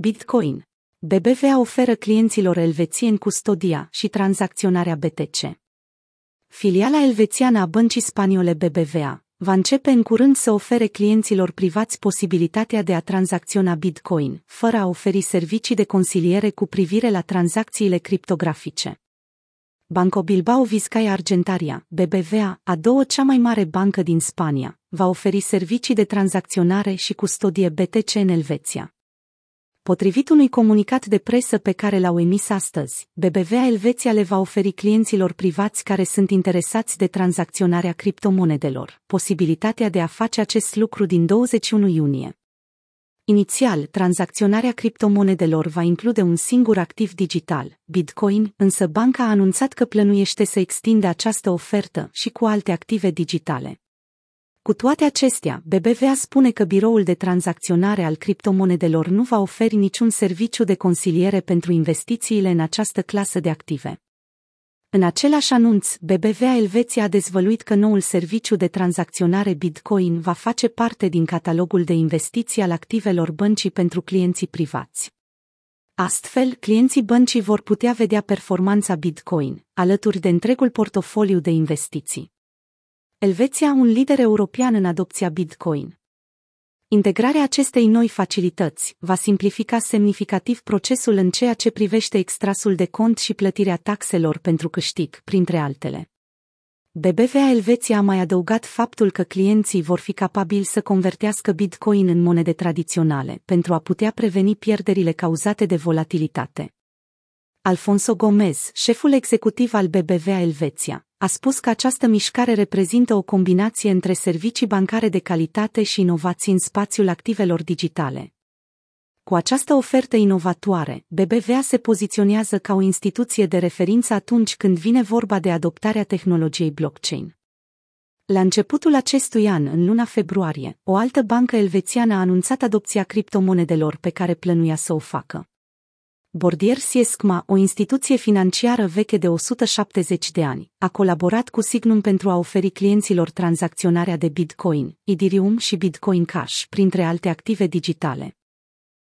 Bitcoin. BBVA oferă clienților elvețieni custodia și tranzacționarea BTC. Filiala elvețiană a băncii spaniole BBVA va începe în curând să ofere clienților privați posibilitatea de a tranzacționa Bitcoin, fără a oferi servicii de consiliere cu privire la tranzacțiile criptografice. Banco Bilbao Vizcaya Argentaria, BBVA, a doua cea mai mare bancă din Spania, va oferi servicii de tranzacționare și custodie BTC în Elveția. Potrivit unui comunicat de presă pe care l-au emis astăzi, BBVA Elveția le va oferi clienților privați care sunt interesați de tranzacționarea criptomonedelor posibilitatea de a face acest lucru din 21 iunie. Inițial, tranzacționarea criptomonedelor va include un singur activ digital, Bitcoin, însă banca a anunțat că plănuiește să extindă această ofertă și cu alte active digitale. Cu toate acestea, BBVA spune că biroul de tranzacționare al criptomonedelor nu va oferi niciun serviciu de consiliere pentru investițiile în această clasă de active. În același anunț, BBVA Elveția a dezvăluit că noul serviciu de tranzacționare Bitcoin va face parte din catalogul de investiții al activelor băncii pentru clienții privați. Astfel, clienții băncii vor putea vedea performanța Bitcoin, alături de întregul portofoliu de investiții. Elveția un lider european în adopția Bitcoin. Integrarea acestei noi facilități va simplifica semnificativ procesul în ceea ce privește extrasul de cont și plătirea taxelor pentru câștig, printre altele. BBVA Elveția a mai adăugat faptul că clienții vor fi capabili să convertească Bitcoin în monede tradiționale pentru a putea preveni pierderile cauzate de volatilitate. Alfonso Gomez, șeful executiv al BBVA Elveția, a spus că această mișcare reprezintă o combinație între servicii bancare de calitate și inovații în spațiul activelor digitale. Cu această ofertă inovatoare, BBVA se poziționează ca o instituție de referință atunci când vine vorba de adoptarea tehnologiei blockchain. La începutul acestui an, în luna februarie, o altă bancă elvețiană a anunțat adopția criptomonedelor pe care plănuia să o facă. Bordier Siescma, o instituție financiară veche de 170 de ani, a colaborat cu Signum pentru a oferi clienților tranzacționarea de Bitcoin, Ethereum și Bitcoin Cash, printre alte active digitale.